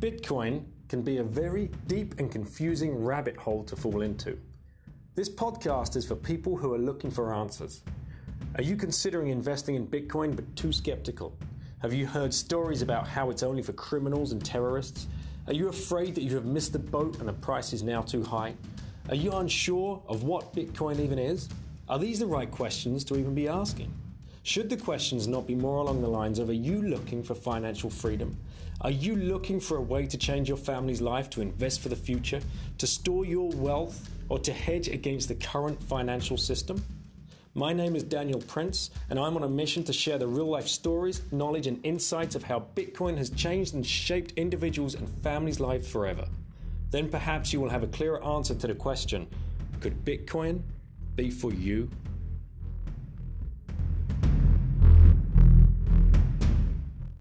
Bitcoin can be a very deep and confusing rabbit hole to fall into. This podcast is for people who are looking for answers. Are you considering investing in Bitcoin but too skeptical? Have you heard stories about how it's only for criminals and terrorists? Are you afraid that you have missed the boat and the price is now too high? Are you unsure of what Bitcoin even is? Are these the right questions to even be asking? Should the questions not be more along the lines of Are you looking for financial freedom? Are you looking for a way to change your family's life, to invest for the future, to store your wealth, or to hedge against the current financial system? My name is Daniel Prince, and I'm on a mission to share the real life stories, knowledge, and insights of how Bitcoin has changed and shaped individuals and families' lives forever. Then perhaps you will have a clearer answer to the question Could Bitcoin be for you